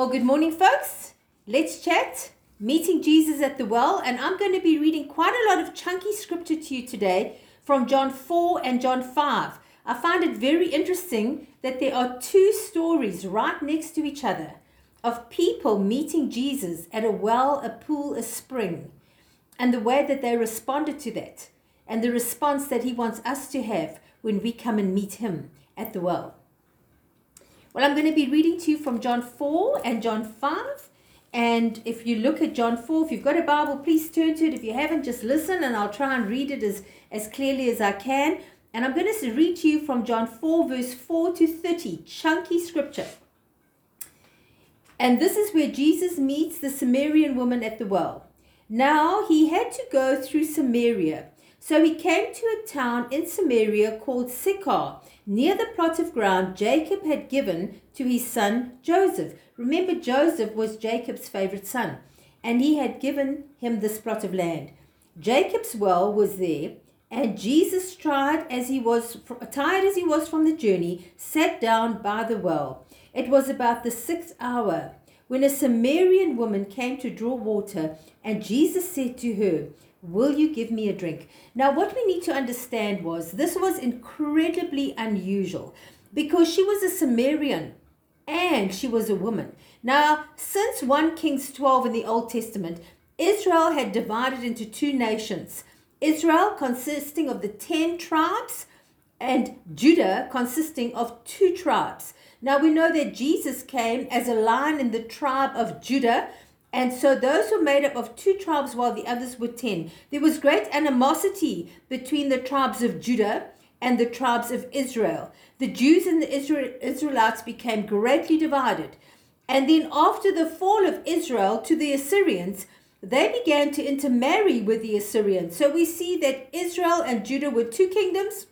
Well, good morning, folks. Let's chat. Meeting Jesus at the well, and I'm going to be reading quite a lot of chunky scripture to you today from John 4 and John 5. I find it very interesting that there are two stories right next to each other of people meeting Jesus at a well, a pool, a spring, and the way that they responded to that, and the response that he wants us to have when we come and meet him at the well. Well, I'm going to be reading to you from John 4 and John 5. And if you look at John 4, if you've got a Bible, please turn to it. If you haven't, just listen and I'll try and read it as, as clearly as I can. And I'm going to read to you from John 4, verse 4 to 30, chunky scripture. And this is where Jesus meets the Samaritan woman at the well. Now he had to go through Samaria. So he came to a town in Samaria called Sychar, near the plot of ground Jacob had given to his son Joseph. Remember, Joseph was Jacob's favorite son, and he had given him this plot of land. Jacob's well was there, and Jesus, tried as he was tired as he was from the journey, sat down by the well. It was about the sixth hour when a Samaritan woman came to draw water, and Jesus said to her, Will you give me a drink? Now, what we need to understand was this was incredibly unusual because she was a Samaritan and she was a woman. Now, since 1 Kings 12 in the Old Testament, Israel had divided into two nations Israel consisting of the 10 tribes and Judah consisting of two tribes. Now, we know that Jesus came as a lion in the tribe of Judah and so those were made up of two tribes while the others were ten. There was great animosity between the tribes of Judah and the tribes of Israel. The Jews and the Israelites became greatly divided. And then after the fall of Israel to the Assyrians, they began to intermarry with the Assyrians. So we see that Israel and Judah were two kingdoms.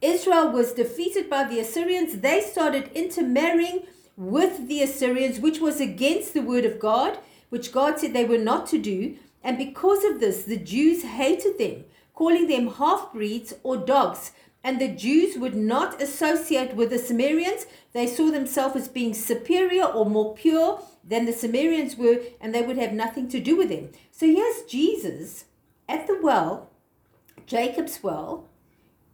Israel was defeated by the Assyrians. They started intermarrying with the Assyrians, which was against the word of God, which God said they were not to do. And because of this, the Jews hated them, calling them half breeds or dogs. And the Jews would not associate with the Samaritans. They saw themselves as being superior or more pure than the Samaritans were, and they would have nothing to do with them. So here's Jesus at the well, Jacob's well,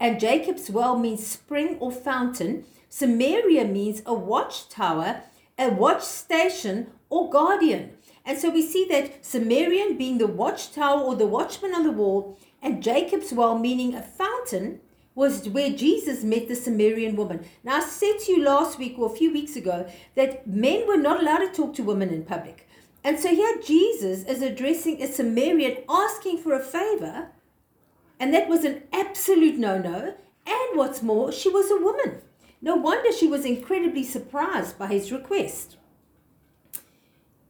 and Jacob's well means spring or fountain. Samaria means a watchtower, a watch station, or guardian. And so we see that Samarian being the watchtower or the watchman on the wall, and Jacob's well meaning a fountain, was where Jesus met the Samaritan woman. Now, I said to you last week or a few weeks ago that men were not allowed to talk to women in public. And so here Jesus is addressing a Samaritan asking for a favor, and that was an absolute no no. And what's more, she was a woman. No wonder she was incredibly surprised by his request.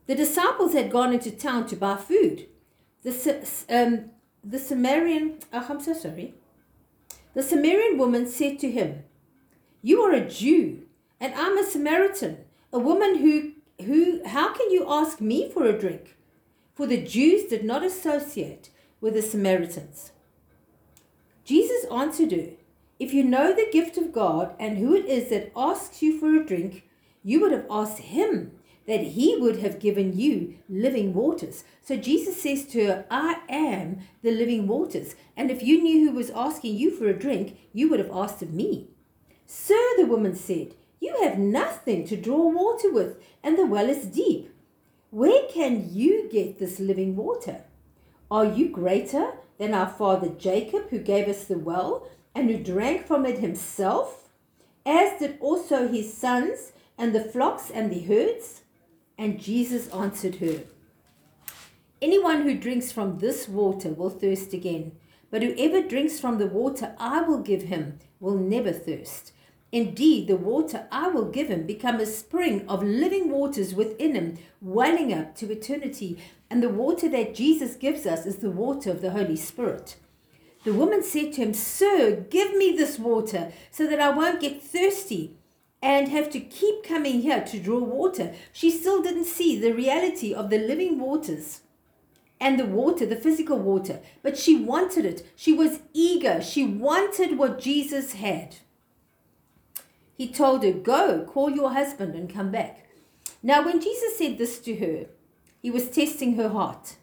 The disciples had gone into town to buy food. The, um, the Samaritan, oh, I'm so sorry. The Samaritan woman said to him, You are a Jew, and I'm a Samaritan, a woman who, who, how can you ask me for a drink? For the Jews did not associate with the Samaritans. Jesus answered her, if you know the gift of God and who it is that asks you for a drink, you would have asked him that he would have given you living waters. So Jesus says to her, I am the living waters. And if you knew who was asking you for a drink, you would have asked of me. Sir, the woman said, You have nothing to draw water with, and the well is deep. Where can you get this living water? Are you greater than our father Jacob, who gave us the well? and who drank from it himself, as did also his sons and the flocks and the herds? And Jesus answered her, Anyone who drinks from this water will thirst again, but whoever drinks from the water I will give him will never thirst. Indeed, the water I will give him become a spring of living waters within him, welling up to eternity. And the water that Jesus gives us is the water of the Holy Spirit. The woman said to him, Sir, give me this water so that I won't get thirsty and have to keep coming here to draw water. She still didn't see the reality of the living waters and the water, the physical water, but she wanted it. She was eager. She wanted what Jesus had. He told her, Go, call your husband and come back. Now, when Jesus said this to her, he was testing her heart.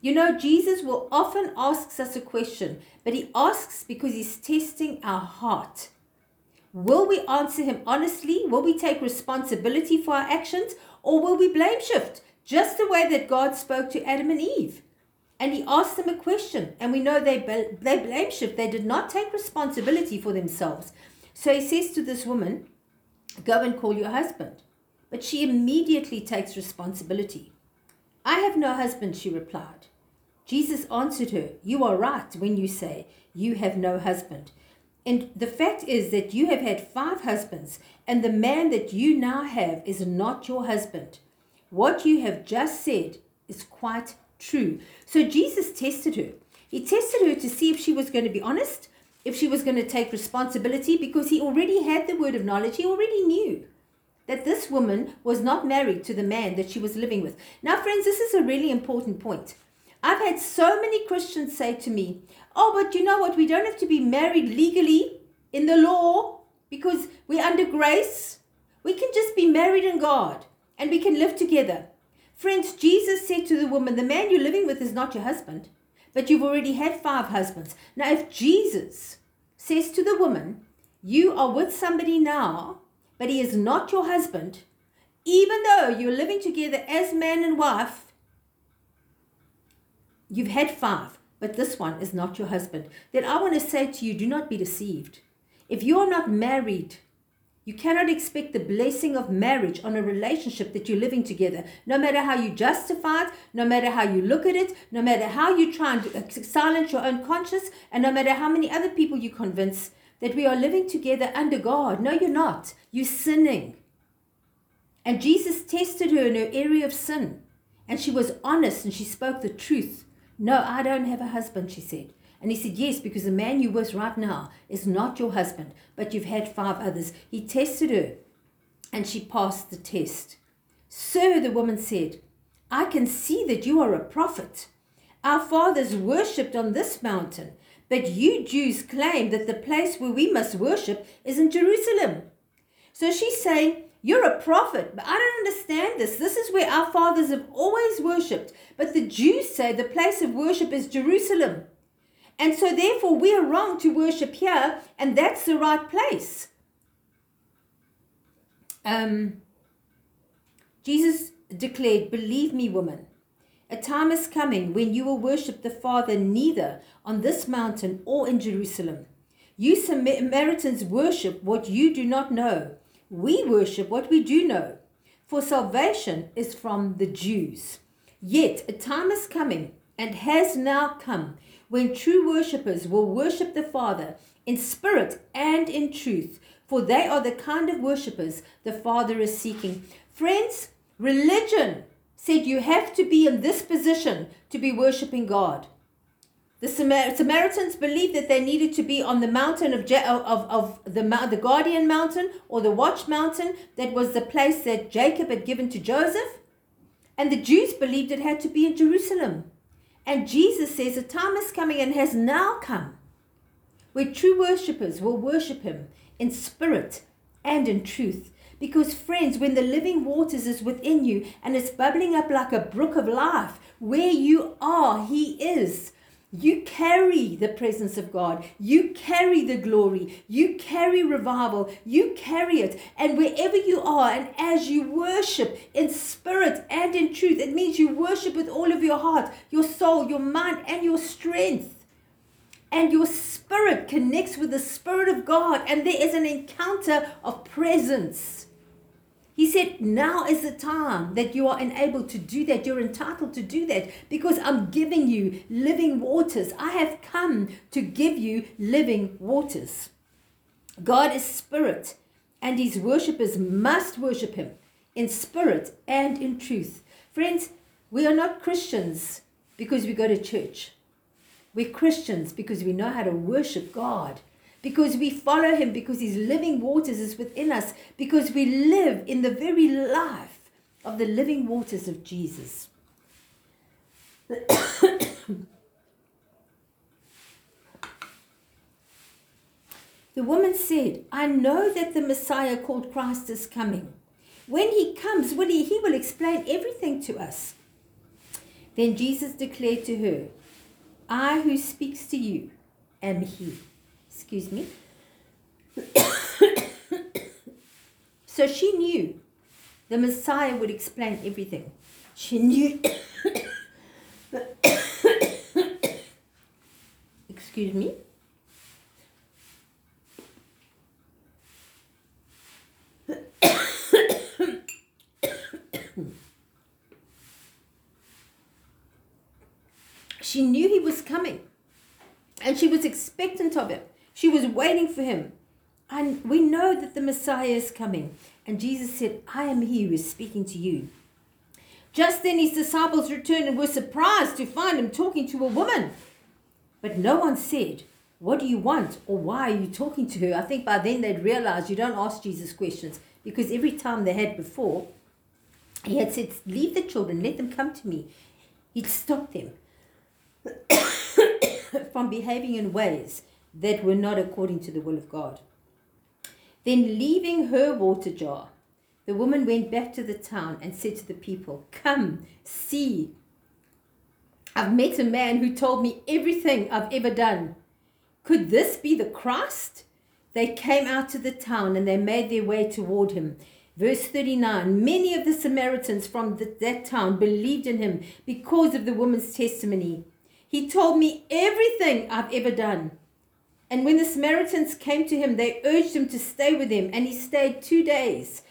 You know, Jesus will often ask us a question, but he asks because he's testing our heart. Will we answer him honestly? Will we take responsibility for our actions? Or will we blame shift, just the way that God spoke to Adam and Eve? And he asked them a question, and we know they, they blame shift. They did not take responsibility for themselves. So he says to this woman, Go and call your husband. But she immediately takes responsibility. I have no husband, she replied. Jesus answered her, You are right when you say you have no husband. And the fact is that you have had five husbands, and the man that you now have is not your husband. What you have just said is quite true. So Jesus tested her. He tested her to see if she was going to be honest, if she was going to take responsibility, because he already had the word of knowledge. He already knew that this woman was not married to the man that she was living with. Now, friends, this is a really important point. I've had so many Christians say to me, Oh, but you know what? We don't have to be married legally in the law because we're under grace. We can just be married in God and we can live together. Friends, Jesus said to the woman, The man you're living with is not your husband, but you've already had five husbands. Now, if Jesus says to the woman, You are with somebody now, but he is not your husband, even though you're living together as man and wife, you've had five, but this one is not your husband, then I want to say to you do not be deceived. If you're not married, you cannot expect the blessing of marriage on a relationship that you're living together. No matter how you justify it, no matter how you look at it, no matter how you try and uh, silence your own conscience, and no matter how many other people you convince that we are living together under God. No, you're not. You're sinning. And Jesus tested her in her area of sin. And she was honest and she spoke the truth. No, I don't have a husband, she said. And he said, Yes, because the man you're with right now is not your husband, but you've had five others. He tested her and she passed the test. Sir, the woman said, I can see that you are a prophet. Our fathers worshipped on this mountain, but you Jews claim that the place where we must worship is in Jerusalem. So she's saying, you're a prophet, but I don't understand this. This is where our fathers have always worshipped. But the Jews say the place of worship is Jerusalem. And so, therefore, we are wrong to worship here, and that's the right place. Um, Jesus declared, Believe me, woman, a time is coming when you will worship the Father neither on this mountain or in Jerusalem. You Samaritans worship what you do not know we worship what we do know, for salvation is from the Jews. Yet a time is coming and has now come when true worshippers will worship the Father in spirit and in truth, for they are the kind of worshippers the Father is seeking. Friends, religion said you have to be in this position to be worshiping God. The Samaritans believed that they needed to be on the mountain of, of, of the, the Guardian Mountain or the Watch Mountain, that was the place that Jacob had given to Joseph. And the Jews believed it had to be in Jerusalem. And Jesus says a time is coming and has now come where true worshippers will worship him in spirit and in truth. Because, friends, when the living waters is within you and it's bubbling up like a brook of life, where you are, he is. You carry the presence of God. You carry the glory. You carry revival. You carry it. And wherever you are, and as you worship in spirit and in truth, it means you worship with all of your heart, your soul, your mind, and your strength. And your spirit connects with the Spirit of God, and there is an encounter of presence. He said, Now is the time that you are enabled to do that. You're entitled to do that because I'm giving you living waters. I have come to give you living waters. God is spirit, and his worshippers must worship him in spirit and in truth. Friends, we are not Christians because we go to church. We're Christians because we know how to worship God because we follow him, because his living waters is within us, because we live in the very life of the living waters of Jesus. the woman said, I know that the Messiah called Christ is coming. When he comes, will he, he will explain everything to us. Then Jesus declared to her, I who speaks to you am he. Excuse me. so she knew the Messiah would explain everything. She knew. Excuse me. she knew he was coming and she was expectant of him. She was waiting for him. And we know that the Messiah is coming. And Jesus said, I am he who is speaking to you. Just then his disciples returned and were surprised to find him talking to a woman. But no one said, What do you want? or Why are you talking to her? I think by then they'd realized you don't ask Jesus questions because every time they had before, he had said, Leave the children, let them come to me. He'd stopped them from behaving in ways that were not according to the will of God. Then, leaving her water jar, the woman went back to the town and said to the people, Come, see. I've met a man who told me everything I've ever done. Could this be the Christ? They came out to the town and they made their way toward him. Verse 39 Many of the Samaritans from the, that town believed in him because of the woman's testimony. He told me everything I've ever done. And when the Samaritans came to him, they urged him to stay with them, and he stayed two days.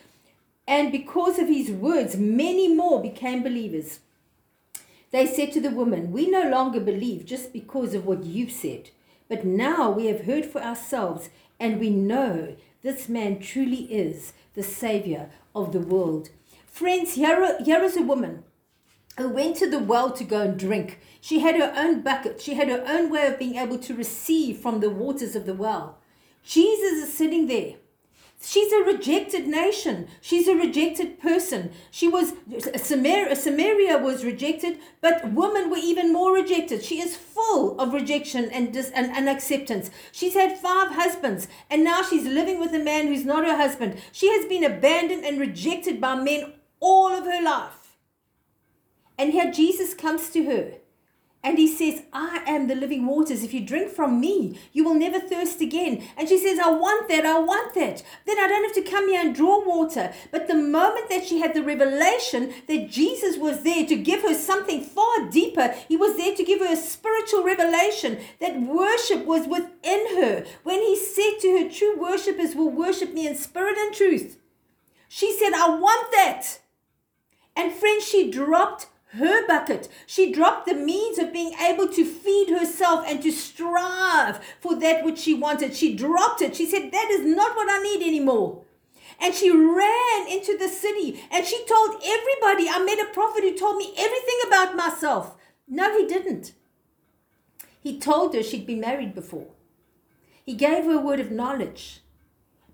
And because of his words, many more became believers. They said to the woman, We no longer believe just because of what you've said, but now we have heard for ourselves, and we know this man truly is the Savior of the world. Friends, here, here is a woman who went to the well to go and drink. She had her own bucket. She had her own way of being able to receive from the waters of the well. Jesus is sitting there. She's a rejected nation. She's a rejected person. She was Samaria, Samaria was rejected, but women were even more rejected. She is full of rejection and dis, and unacceptance. She's had five husbands, and now she's living with a man who's not her husband. She has been abandoned and rejected by men all of her life. And here Jesus comes to her and he says, I am the living waters. If you drink from me, you will never thirst again. And she says, I want that. I want that. Then I don't have to come here and draw water. But the moment that she had the revelation that Jesus was there to give her something far deeper, he was there to give her a spiritual revelation that worship was within her. When he said to her, True worshippers will worship me in spirit and truth, she said, I want that. And friends, she dropped her bucket. She dropped the means of being able to feed herself and to strive for that which she wanted. She dropped it. She said, That is not what I need anymore. And she ran into the city and she told everybody, I met a prophet who told me everything about myself. No, he didn't. He told her she'd been married before. He gave her a word of knowledge.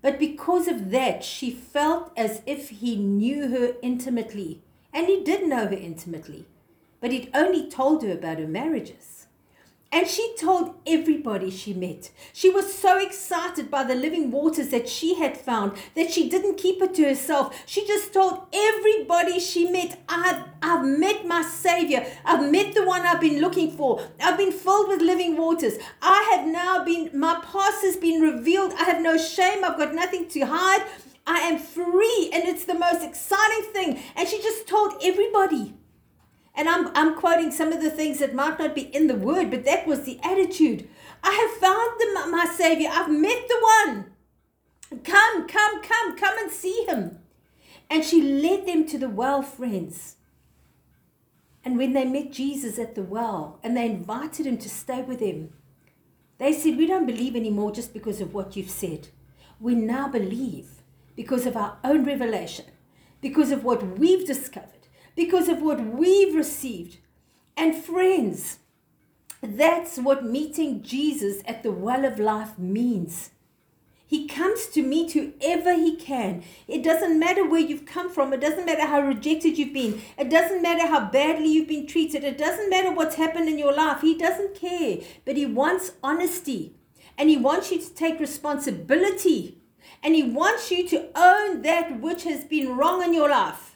But because of that, she felt as if he knew her intimately and he did know her intimately, but he'd only told her about her marriages. And she told everybody she met. She was so excited by the living waters that she had found that she didn't keep it to herself. She just told everybody she met, I've, I've met my Savior. I've met the one I've been looking for. I've been filled with living waters. I have now been, my past has been revealed. I have no shame. I've got nothing to hide. I am free and it's the most exciting thing. And she just told everybody. And I'm, I'm quoting some of the things that might not be in the word, but that was the attitude. I have found the, my Savior. I've met the one. Come, come, come, come and see him. And she led them to the well, friends. And when they met Jesus at the well and they invited him to stay with them, they said, We don't believe anymore just because of what you've said. We now believe because of our own revelation, because of what we've discovered, because of what we've received. And friends, that's what meeting Jesus at the well of life means. He comes to meet whoever he can. It doesn't matter where you've come from. It doesn't matter how rejected you've been. It doesn't matter how badly you've been treated. It doesn't matter what's happened in your life. He doesn't care. But he wants honesty. And he wants you to take responsibility and He wants you to own that which has been wrong in your life.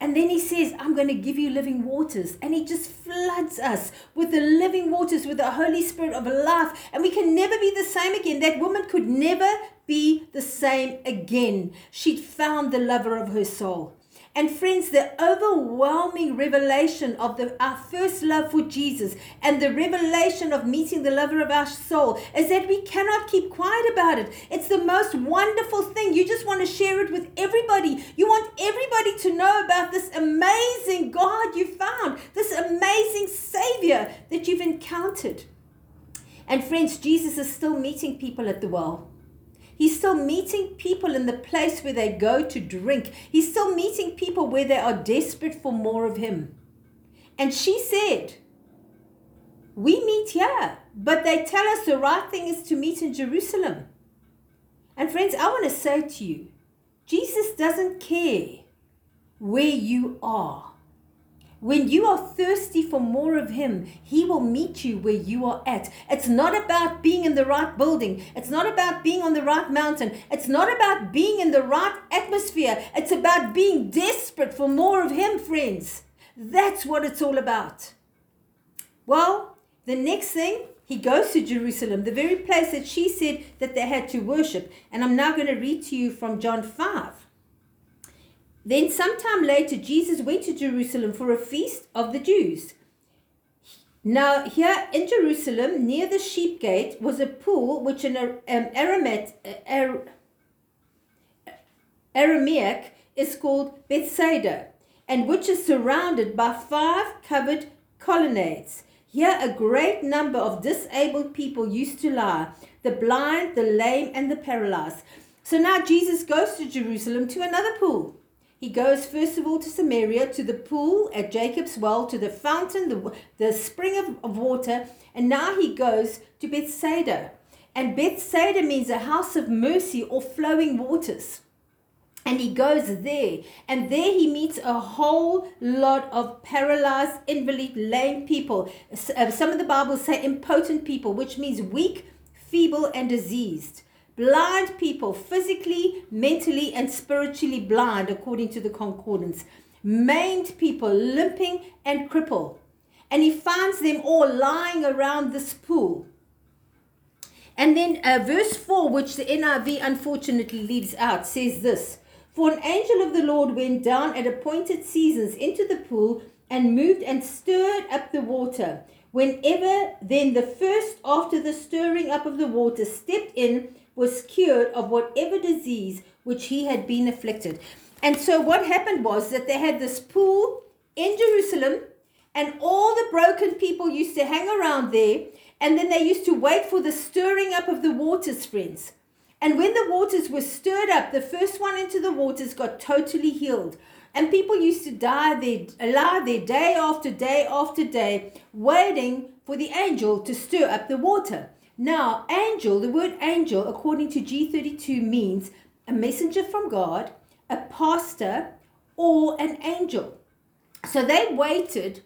And then he says, I'm going to give you living waters. And he just floods us with the living waters, with the Holy Spirit of life. And we can never be the same again. That woman could never be the same again. She'd found the lover of her soul. And friends, the overwhelming revelation of the, our first love for Jesus and the revelation of meeting the lover of our soul is that we cannot keep quiet about it. It's the most wonderful thing. You just want to share it with everybody. You want everybody to know about this amazing God you found, this amazing Savior that you've encountered. And friends, Jesus is still meeting people at the well. He's still meeting people in the place where they go to drink. He's still meeting people where they are desperate for more of Him. And she said, We meet here, but they tell us the right thing is to meet in Jerusalem. And friends, I want to say to you, Jesus doesn't care where you are. When you are thirsty for more of Him, He will meet you where you are at. It's not about being in the right building. It's not about being on the right mountain. It's not about being in the right atmosphere. It's about being desperate for more of Him, friends. That's what it's all about. Well, the next thing, he goes to Jerusalem, the very place that she said that they had to worship. And I'm now going to read to you from John 5. Then, sometime later, Jesus went to Jerusalem for a feast of the Jews. Now, here in Jerusalem, near the sheep gate, was a pool which in um, Aramet, Ar- Aramaic is called Bethsaida, and which is surrounded by five covered colonnades. Here, a great number of disabled people used to lie the blind, the lame, and the paralyzed. So now Jesus goes to Jerusalem to another pool he goes first of all to Samaria, to the pool at Jacob's well, to the fountain, the, the spring of, of water, and now he goes to Bethsaida. And Bethsaida means a house of mercy or flowing waters. And he goes there, and there he meets a whole lot of paralyzed, invalid, lame people. Uh, some of the Bibles say impotent people, which means weak, feeble, and diseased blind people, physically, mentally, and spiritually blind, according to the concordance, maimed people, limping and crippled. And he finds them all lying around this pool. And then uh, verse 4, which the NIV unfortunately leaves out, says this For an angel of the Lord went down at appointed seasons into the pool and moved and stirred up the water. Whenever then the first after the stirring up of the water stepped in was cured of whatever disease which he had been afflicted. And so what happened was that they had this pool in Jerusalem, and all the broken people used to hang around there, and then they used to wait for the stirring up of the waters, friends. And when the waters were stirred up, the first one into the waters got totally healed. And people used to die there, lie there day after day after day, waiting for the angel to stir up the water. Now, angel, the word angel, according to G32, means a messenger from God, a pastor, or an angel. So they waited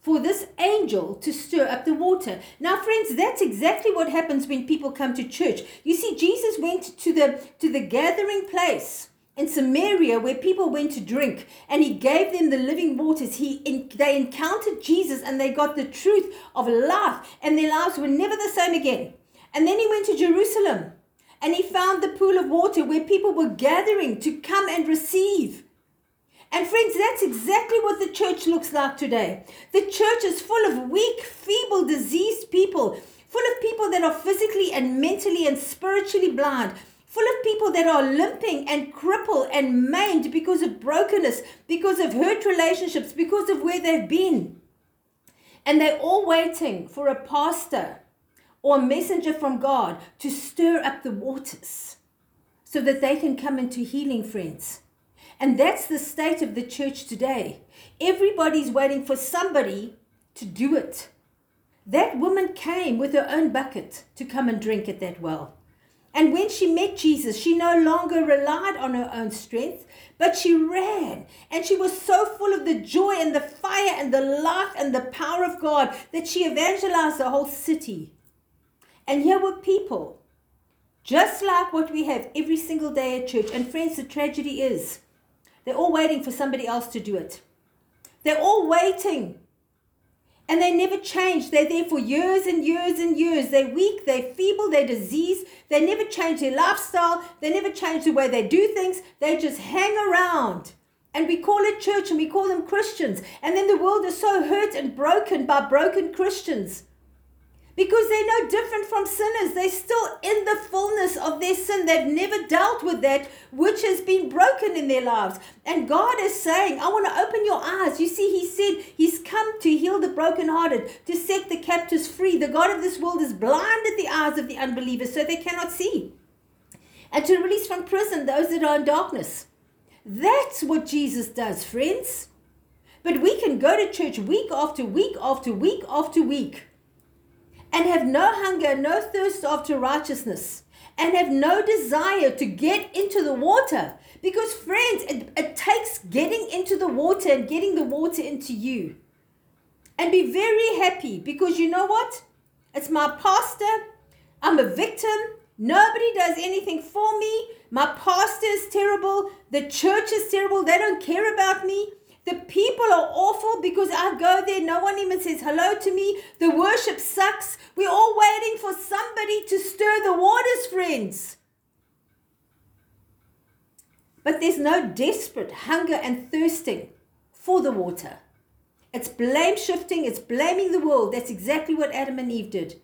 for this angel to stir up the water. Now, friends, that's exactly what happens when people come to church. You see, Jesus went to the to the gathering place in Samaria where people went to drink and he gave them the living waters. He in, they encountered Jesus and they got the truth of life and their lives were never the same again. And then he went to Jerusalem and he found the pool of water where people were gathering to come and receive. And friends, that's exactly what the church looks like today. The church is full of weak, feeble, diseased people, full of people that are physically and mentally and spiritually blind full of people that are limping and crippled and maimed because of brokenness, because of hurt relationships, because of where they've been. And they're all waiting for a pastor or a messenger from God to stir up the waters so that they can come into healing, friends. And that's the state of the church today. Everybody's waiting for somebody to do it. That woman came with her own bucket to come and drink at that well. And when she met Jesus, she no longer relied on her own strength, but she ran. And she was so full of the joy and the fire and the light and the power of God that she evangelized the whole city. And here were people Just like what we have every single day at church. And friends, the tragedy is they're all waiting for somebody else to do it. They're all waiting. And they never change. They're there for years and years and years. They're weak, they're feeble, they're diseased. They never change their lifestyle. They never change the way they do things. They just hang around. And we call it church and we call them Christians. And then the world is so hurt and broken by broken Christians because they're no different from sinners. They're still in the fullness of their sin. They've never dealt with that which has been broken in their lives. And God is saying, I want to open your eyes. You see, He said He's come to heal the brokenhearted, to set the captives free. The God of this world has blinded the eyes of the unbelievers so they cannot see, and to release from prison those that are in darkness. That's what Jesus does, friends. But we can go to church week after week after week after week and have no hunger, no thirst after righteousness, and have no desire to get into the water. Because, friends, it, it takes getting into the water and getting the water into you. And be very happy because you know what? It's my pastor. I'm a victim. Nobody does anything for me. My pastor is terrible. The church is terrible. They don't care about me. The people are awful because I go there, no one even says hello to me. The worship sucks. We're all waiting for somebody to stir the waters, friends. But there's no desperate hunger and thirsting for the water. It's blame shifting, it's blaming the world. That's exactly what Adam and Eve did.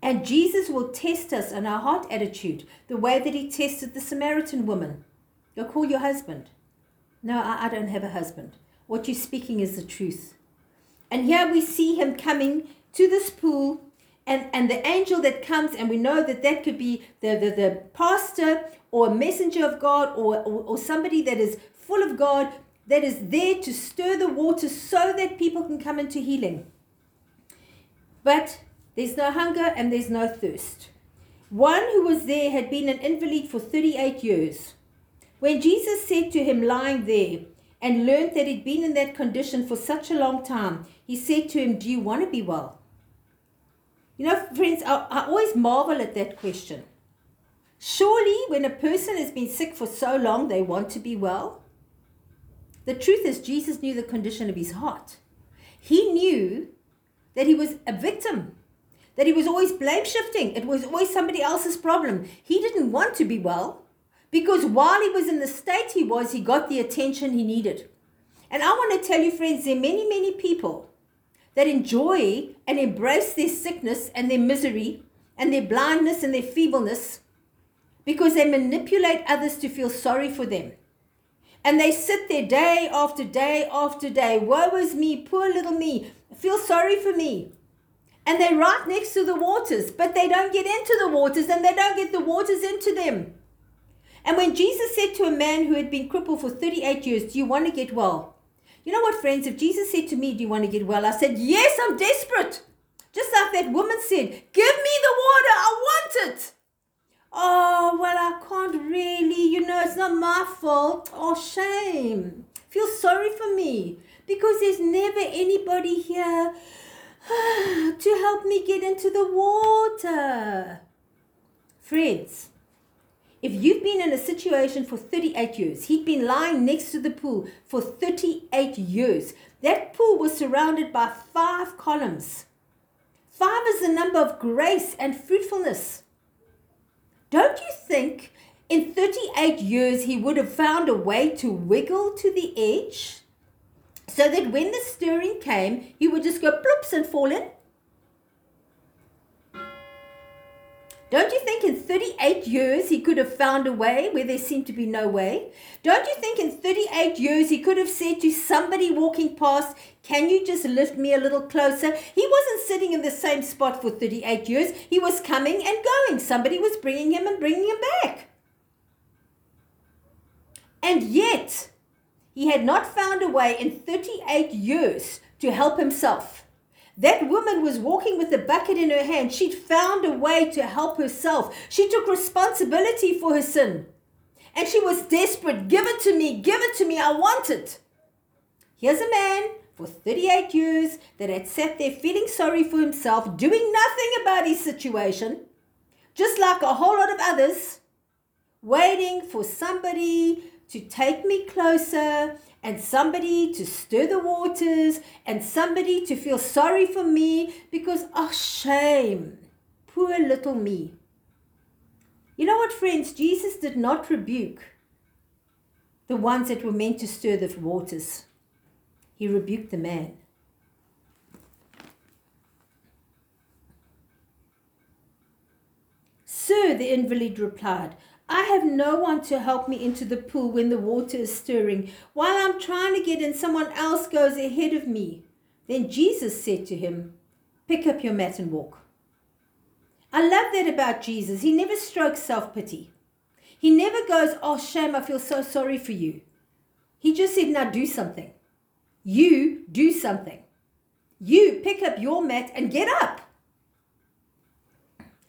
And Jesus will test us on our heart attitude, the way that he tested the Samaritan woman. Go call your husband. No, I, I don't have a husband. What you're speaking is the truth. And here we see him coming to this pool, and, and the angel that comes, and we know that that could be the, the, the pastor or a messenger of God or, or, or somebody that is full of God that is there to stir the water so that people can come into healing. But there's no hunger and there's no thirst. One who was there had been an invalid for 38 years. When Jesus said to him lying there and learned that he'd been in that condition for such a long time, he said to him, Do you want to be well? You know, friends, I, I always marvel at that question. Surely, when a person has been sick for so long, they want to be well? The truth is, Jesus knew the condition of his heart. He knew that he was a victim, that he was always blame shifting. It was always somebody else's problem. He didn't want to be well. Because while he was in the state he was, he got the attention he needed. And I want to tell you, friends, there are many, many people that enjoy and embrace their sickness and their misery and their blindness and their feebleness because they manipulate others to feel sorry for them. And they sit there day after day after day. Woe is me, poor little me. Feel sorry for me. And they're right next to the waters, but they don't get into the waters and they don't get the waters into them. And when Jesus said to a man who had been crippled for 38 years, Do you want to get well? You know what, friends? If Jesus said to me, Do you want to get well? I said, Yes, I'm desperate. Just like that woman said, Give me the water. I want it. Oh, well, I can't really. You know, it's not my fault. Oh, shame. Feel sorry for me because there's never anybody here to help me get into the water. Friends, if you've been in a situation for 38 years, he'd been lying next to the pool for 38 years. That pool was surrounded by five columns. Five is the number of grace and fruitfulness. Don't you think in 38 years he would have found a way to wiggle to the edge so that when the stirring came, he would just go ploops and fall in? Don't you think in 38 years he could have found a way where there seemed to be no way? Don't you think in 38 years he could have said to somebody walking past, Can you just lift me a little closer? He wasn't sitting in the same spot for 38 years. He was coming and going. Somebody was bringing him and bringing him back. And yet, he had not found a way in 38 years to help himself. That woman was walking with a bucket in her hand. She'd found a way to help herself. She took responsibility for her sin. And she was desperate. Give it to me. Give it to me. I want it. Here's a man for 38 years that had sat there feeling sorry for himself, doing nothing about his situation, just like a whole lot of others, waiting for somebody to take me closer and somebody to stir the waters and somebody to feel sorry for me because, oh, shame, poor little me. You know what, friends? Jesus did not rebuke the ones that were meant to stir the waters, he rebuked the man. Sir, the invalid replied, I have no one to help me into the pool when the water is stirring. While I'm trying to get in, someone else goes ahead of me. Then Jesus said to him, Pick up your mat and walk. I love that about Jesus. He never strokes self pity. He never goes, Oh, shame, I feel so sorry for you. He just said, Now do something. You do something. You pick up your mat and get up.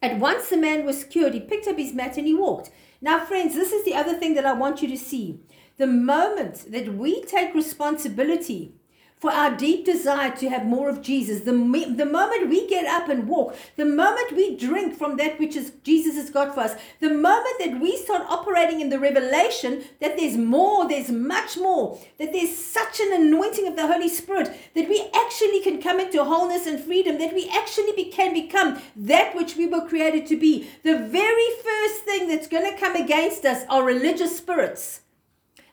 At once the man was cured. He picked up his mat and he walked. Now, friends, this is the other thing that I want you to see. The moment that we take responsibility for our deep desire to have more of Jesus. The, the moment we get up and walk, the moment we drink from that which is Jesus has got for us, the moment that we start operating in the revelation that there's more, there's much more, that there's such an anointing of the Holy Spirit, that we actually can come into wholeness and freedom, that we actually be, can become that which we were created to be. The very first thing that's going to come against us are religious spirits.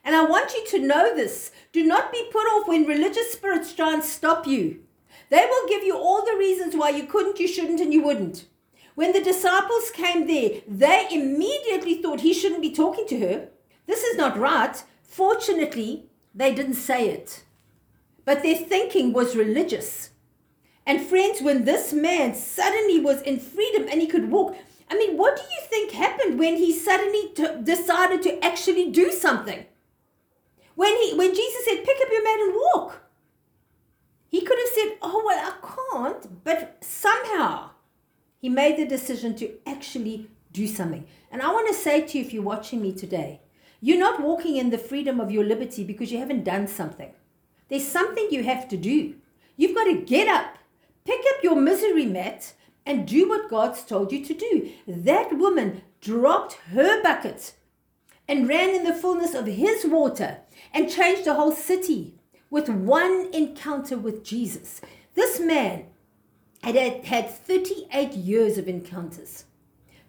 And I want you to know this. Do not be put off when religious spirits try and stop you. They will give you all the reasons why you couldn't, you shouldn't, and you wouldn't. When the disciples came there, they immediately thought he shouldn't be talking to her. This is not right. Fortunately, they didn't say it. But their thinking was religious. And friends, when this man suddenly was in freedom and he could walk, I mean, what do you think happened when he suddenly t- decided to actually do something? When he when Jesus said, pick up your mat and walk, he could have said, Oh well, I can't, but somehow he made the decision to actually do something. And I want to say to you, if you're watching me today, you're not walking in the freedom of your liberty because you haven't done something. There's something you have to do. You've got to get up, pick up your misery mat, and do what God's told you to do. That woman dropped her bucket and ran in the fullness of his water and changed the whole city with one encounter with Jesus. This man had had 38 years of encounters.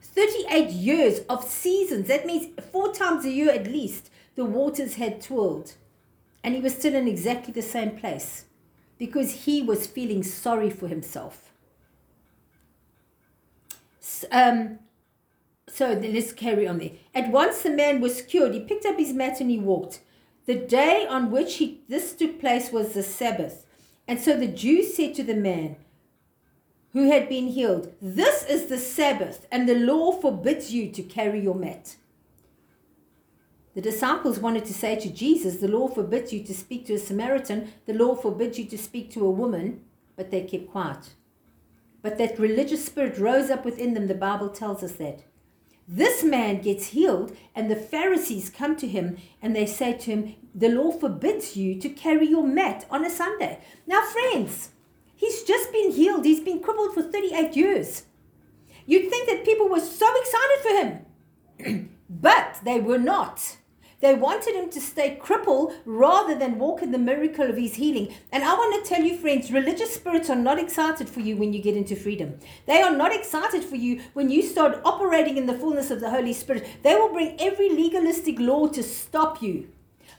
38 years of seasons. That means four times a year at least, the waters had twirled. And he was still in exactly the same place because he was feeling sorry for himself. Um, so let's carry on there. At once the man was cured. He picked up his mat and he walked. The day on which he, this took place was the Sabbath. And so the Jews said to the man who had been healed, This is the Sabbath, and the law forbids you to carry your mat. The disciples wanted to say to Jesus, The law forbids you to speak to a Samaritan, the law forbids you to speak to a woman, but they kept quiet. But that religious spirit rose up within them, the Bible tells us that. This man gets healed, and the Pharisees come to him and they say to him, The law forbids you to carry your mat on a Sunday. Now, friends, he's just been healed. He's been crippled for 38 years. You'd think that people were so excited for him, but they were not. They wanted him to stay crippled rather than walk in the miracle of his healing. And I want to tell you, friends, religious spirits are not excited for you when you get into freedom. They are not excited for you when you start operating in the fullness of the Holy Spirit. They will bring every legalistic law to stop you.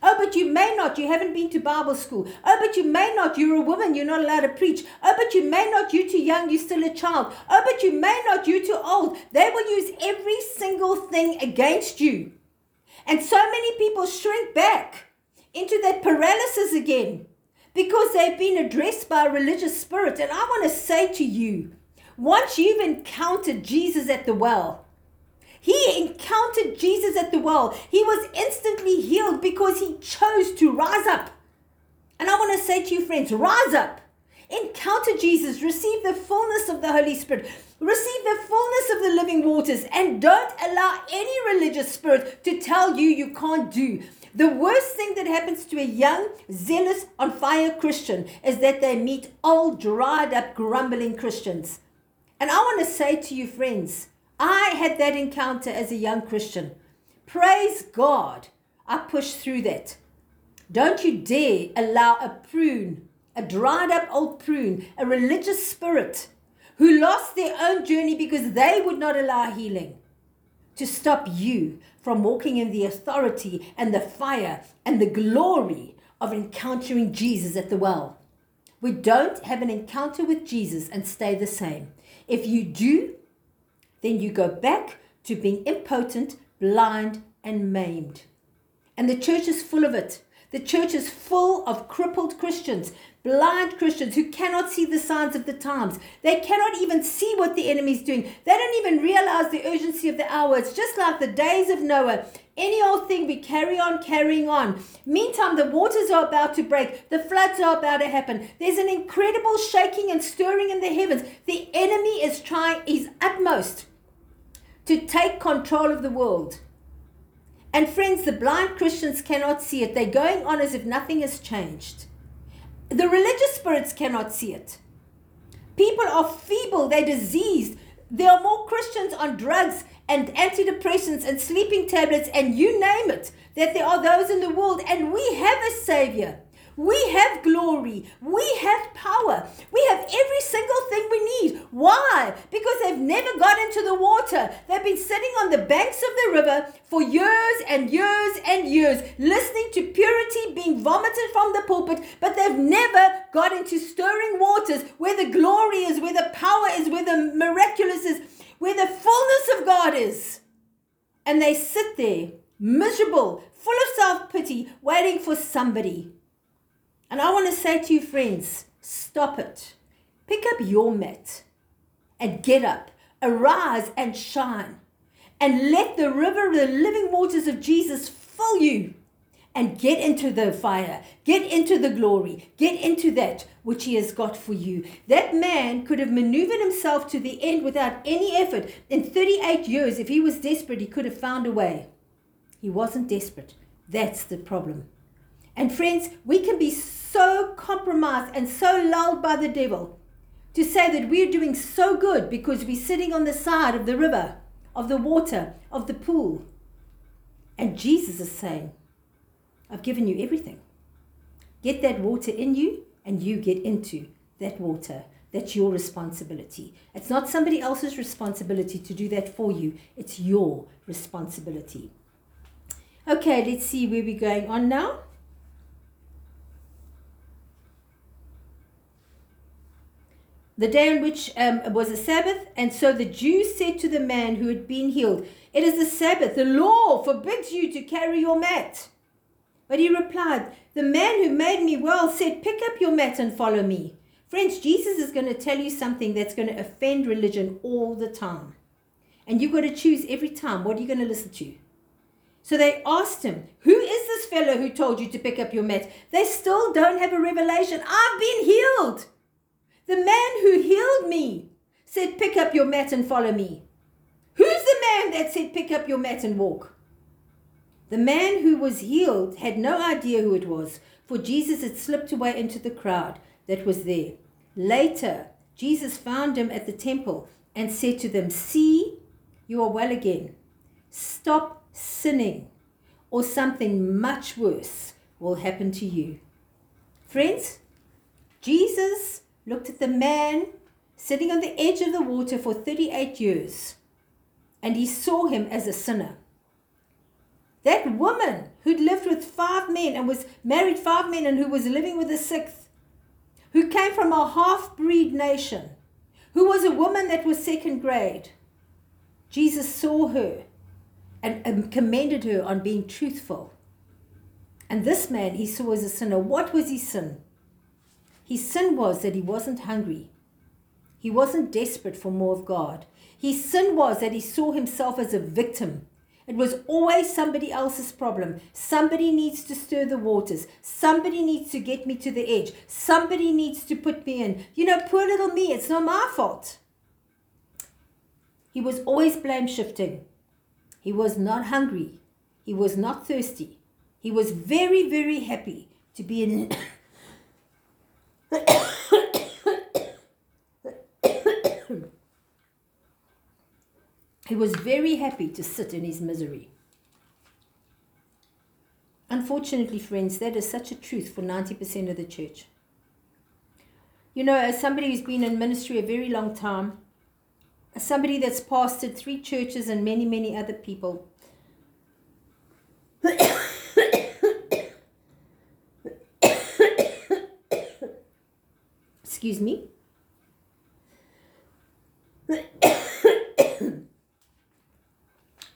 Oh, but you may not. You haven't been to Bible school. Oh, but you may not. You're a woman. You're not allowed to preach. Oh, but you may not. You're too young. You're still a child. Oh, but you may not. You're too old. They will use every single thing against you. And so many people shrink back into that paralysis again because they've been addressed by a religious spirit. And I want to say to you, once you've encountered Jesus at the well, he encountered Jesus at the well. He was instantly healed because he chose to rise up. And I want to say to you, friends, rise up. Encounter Jesus. Receive the fullness of the Holy Spirit. Receive the fullness of the living waters and don't allow any religious spirit to tell you you can't do. The worst thing that happens to a young, zealous, on fire Christian is that they meet old, dried up, grumbling Christians. And I want to say to you, friends, I had that encounter as a young Christian. Praise God, I pushed through that. Don't you dare allow a prune, a dried up old prune, a religious spirit who lost their own journey because they would not allow healing to stop you from walking in the authority and the fire and the glory of encountering Jesus at the well. We don't have an encounter with Jesus and stay the same. If you do, then you go back to being impotent, blind, and maimed. And the church is full of it. The church is full of crippled Christians, blind Christians who cannot see the signs of the times. They cannot even see what the enemy is doing. They don't even realize the urgency of the hour. It's just like the days of Noah. Any old thing, we carry on carrying on. Meantime, the waters are about to break, the floods are about to happen. There's an incredible shaking and stirring in the heavens. The enemy is trying his utmost to take control of the world. And friends, the blind Christians cannot see it. They're going on as if nothing has changed. The religious spirits cannot see it. People are feeble, they're diseased. There are more Christians on drugs and antidepressants and sleeping tablets and you name it, that there are those in the world. And we have a Savior. We have glory. We have power. We have every single thing we need. Why? Because they've never got into the water. They've been sitting on the banks of the river for years and years and years, listening to purity being vomited from the pulpit, but they've never got into stirring waters where the glory is, where the power is, where the miraculous is, where the fullness of God is. And they sit there, miserable, full of self pity, waiting for somebody and I want to say to you, friends, stop it. Pick up your mat and get up, arise and shine, and let the river, the living waters of Jesus fill you. And get into the fire, get into the glory, get into that which He has got for you. That man could have maneuvered himself to the end without any effort. In 38 years, if he was desperate, he could have found a way. He wasn't desperate. That's the problem. And friends, we can be so compromised and so lulled by the devil to say that we're doing so good because we're sitting on the side of the river, of the water, of the pool. And Jesus is saying, I've given you everything. Get that water in you, and you get into that water. That's your responsibility. It's not somebody else's responsibility to do that for you, it's your responsibility. Okay, let's see where we're going on now. The day on which um, was a Sabbath. And so the Jews said to the man who had been healed, It is the Sabbath. The law forbids you to carry your mat. But he replied, The man who made me well said, Pick up your mat and follow me. Friends, Jesus is going to tell you something that's going to offend religion all the time. And you've got to choose every time what are you going to listen to? So they asked him, Who is this fellow who told you to pick up your mat? They still don't have a revelation. I've been healed. The man who healed me said, Pick up your mat and follow me. Who's the man that said, Pick up your mat and walk? The man who was healed had no idea who it was, for Jesus had slipped away into the crowd that was there. Later, Jesus found him at the temple and said to them, See, you are well again. Stop sinning, or something much worse will happen to you. Friends, Jesus looked at the man sitting on the edge of the water for 38 years, and he saw him as a sinner. That woman who'd lived with five men and was married five men and who was living with a sixth, who came from a half breed nation, who was a woman that was second grade, Jesus saw her and, and commended her on being truthful. And this man he saw as a sinner. What was his sin? His sin was that he wasn't hungry. He wasn't desperate for more of God. His sin was that he saw himself as a victim. It was always somebody else's problem. Somebody needs to stir the waters. Somebody needs to get me to the edge. Somebody needs to put me in. You know, poor little me, it's not my fault. He was always blame shifting. He was not hungry. He was not thirsty. He was very, very happy to be in He was very happy to sit in his misery. Unfortunately, friends, that is such a truth for 90% of the church. You know, as somebody who's been in ministry a very long time, as somebody that's pastored three churches and many, many other people, excuse me.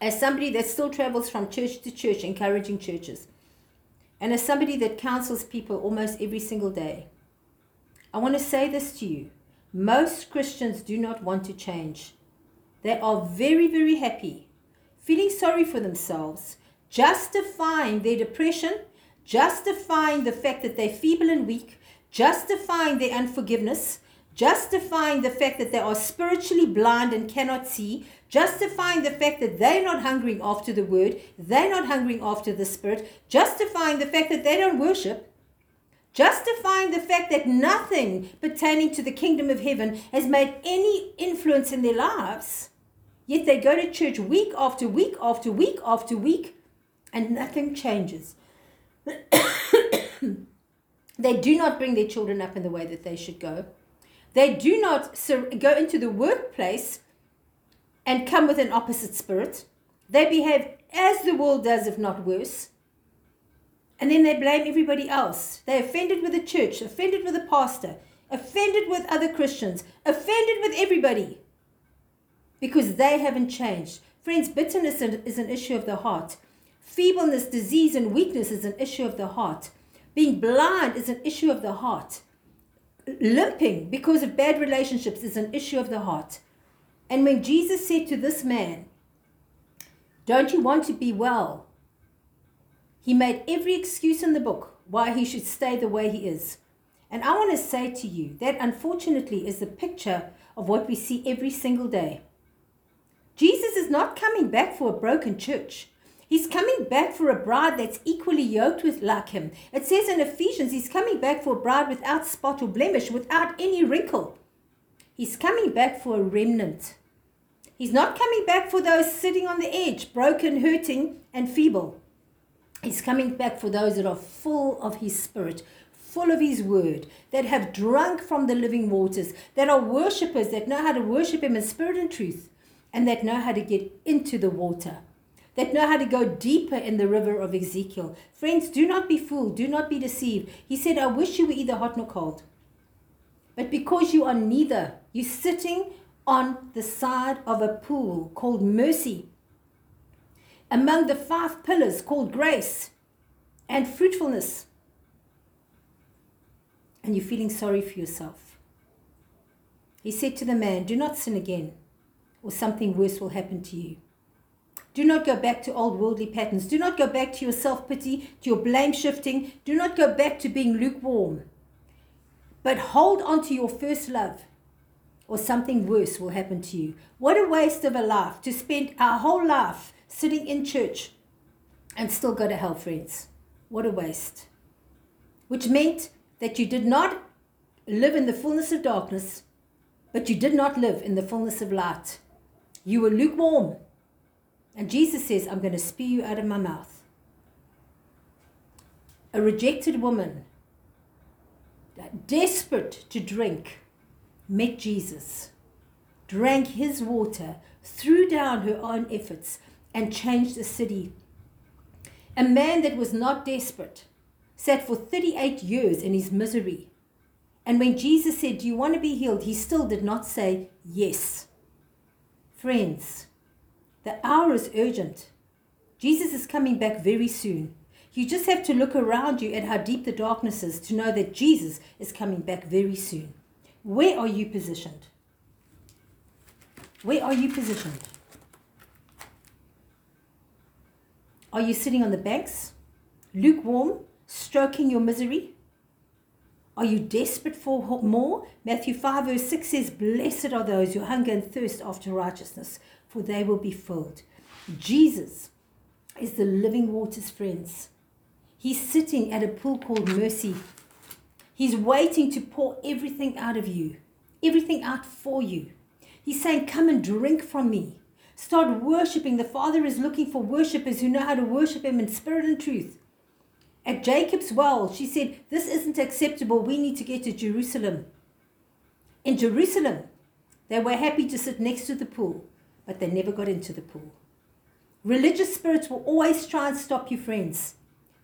as somebody that still travels from church to church, encouraging churches, and as somebody that counsels people almost every single day, I want to say this to you. Most Christians do not want to change. They are very, very happy, feeling sorry for themselves, justifying their depression, justifying the fact that they're feeble and weak, justifying their unforgiveness, justifying the fact that they are spiritually blind and cannot see, justifying the fact that they're not hungering after the word, they're not hungering after the spirit, justifying the fact that they don't worship, justifying the fact that nothing pertaining to the kingdom of heaven has made any influence in their lives. Yet they go to church week after week after week after week and nothing changes. they do not bring their children up in the way that they should go. They do not go into the workplace and come with an opposite spirit. They behave as the world does, if not worse. And then they blame everybody else. They're offended with the church, offended with the pastor, offended with other Christians, offended with everybody because they haven't changed. Friends, bitterness is an issue of the heart. Feebleness, disease, and weakness is an issue of the heart. Being blind is an issue of the heart. Limping because of bad relationships is an issue of the heart. And when Jesus said to this man, Don't you want to be well? He made every excuse in the book why he should stay the way he is. And I want to say to you that unfortunately is the picture of what we see every single day. Jesus is not coming back for a broken church. He's coming back for a bride that's equally yoked with like him. It says in Ephesians, he's coming back for a bride without spot or blemish, without any wrinkle. He's coming back for a remnant. He's not coming back for those sitting on the edge, broken, hurting, and feeble. He's coming back for those that are full of his spirit, full of his word, that have drunk from the living waters, that are worshippers, that know how to worship him in spirit and truth and that know how to get into the water, that know how to go deeper in the river of Ezekiel. Friends, do not be fooled, do not be deceived. He said, I wish you were either hot nor cold. But because you are neither, you're sitting on the side of a pool called mercy, among the five pillars called grace and fruitfulness, and you're feeling sorry for yourself. He said to the man, Do not sin again or something worse will happen to you. Do not go back to old worldly patterns. Do not go back to your self pity, to your blame shifting. Do not go back to being lukewarm. But hold on to your first love, or something worse will happen to you. What a waste of a life to spend our whole life sitting in church and still go to hell, friends. What a waste. Which meant that you did not live in the fullness of darkness, but you did not live in the fullness of light. You were lukewarm. And Jesus says, I'm going to spew you out of my mouth. A rejected woman, uh, desperate to drink, met Jesus, drank his water, threw down her own efforts, and changed the city. A man that was not desperate sat for 38 years in his misery. And when Jesus said, Do you want to be healed? he still did not say yes. Friends, the hour is urgent. Jesus is coming back very soon. You just have to look around you at how deep the darkness is to know that Jesus is coming back very soon. Where are you positioned? Where are you positioned? Are you sitting on the banks, lukewarm, stroking your misery? Are you desperate for more? Matthew 5, verse 6 says, Blessed are those who hunger and thirst after righteousness, for they will be filled. Jesus is the living waters, friends. He's sitting at a pool called mercy. He's waiting to pour everything out of you, everything out for you. He's saying, Come and drink from me. Start worshiping. The Father is looking for worshippers who know how to worship Him in spirit and truth. At Jacob's well, she said, This isn't acceptable. We need to get to Jerusalem. In Jerusalem, they were happy to sit next to the pool, but they never got into the pool. Religious spirits will always try and stop you, friends.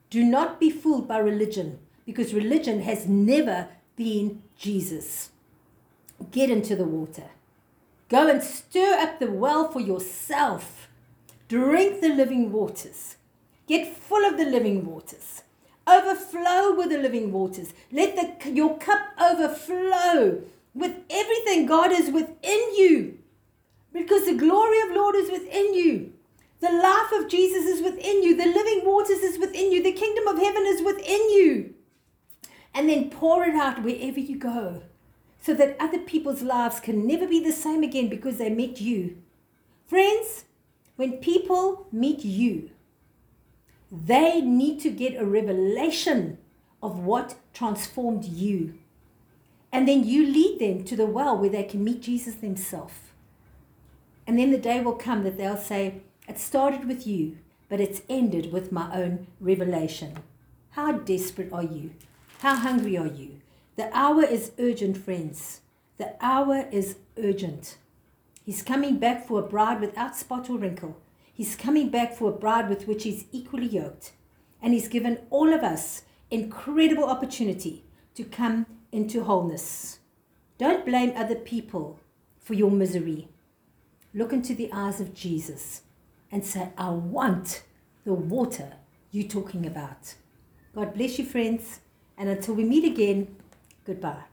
Do not be fooled by religion because religion has never been Jesus. Get into the water. Go and stir up the well for yourself. Drink the living waters. Get full of the living waters. Overflow with the living waters. Let the, your cup overflow with everything God is within you. Because the glory of Lord is within you. The life of Jesus is within you. The living waters is within you. The kingdom of heaven is within you. And then pour it out wherever you go so that other people's lives can never be the same again because they met you. Friends, when people meet you, they need to get a revelation of what transformed you. And then you lead them to the well where they can meet Jesus themselves. And then the day will come that they'll say, It started with you, but it's ended with my own revelation. How desperate are you? How hungry are you? The hour is urgent, friends. The hour is urgent. He's coming back for a bride without spot or wrinkle. He's coming back for a bride with which he's equally yoked. And he's given all of us incredible opportunity to come into wholeness. Don't blame other people for your misery. Look into the eyes of Jesus and say, I want the water you're talking about. God bless you, friends. And until we meet again, goodbye.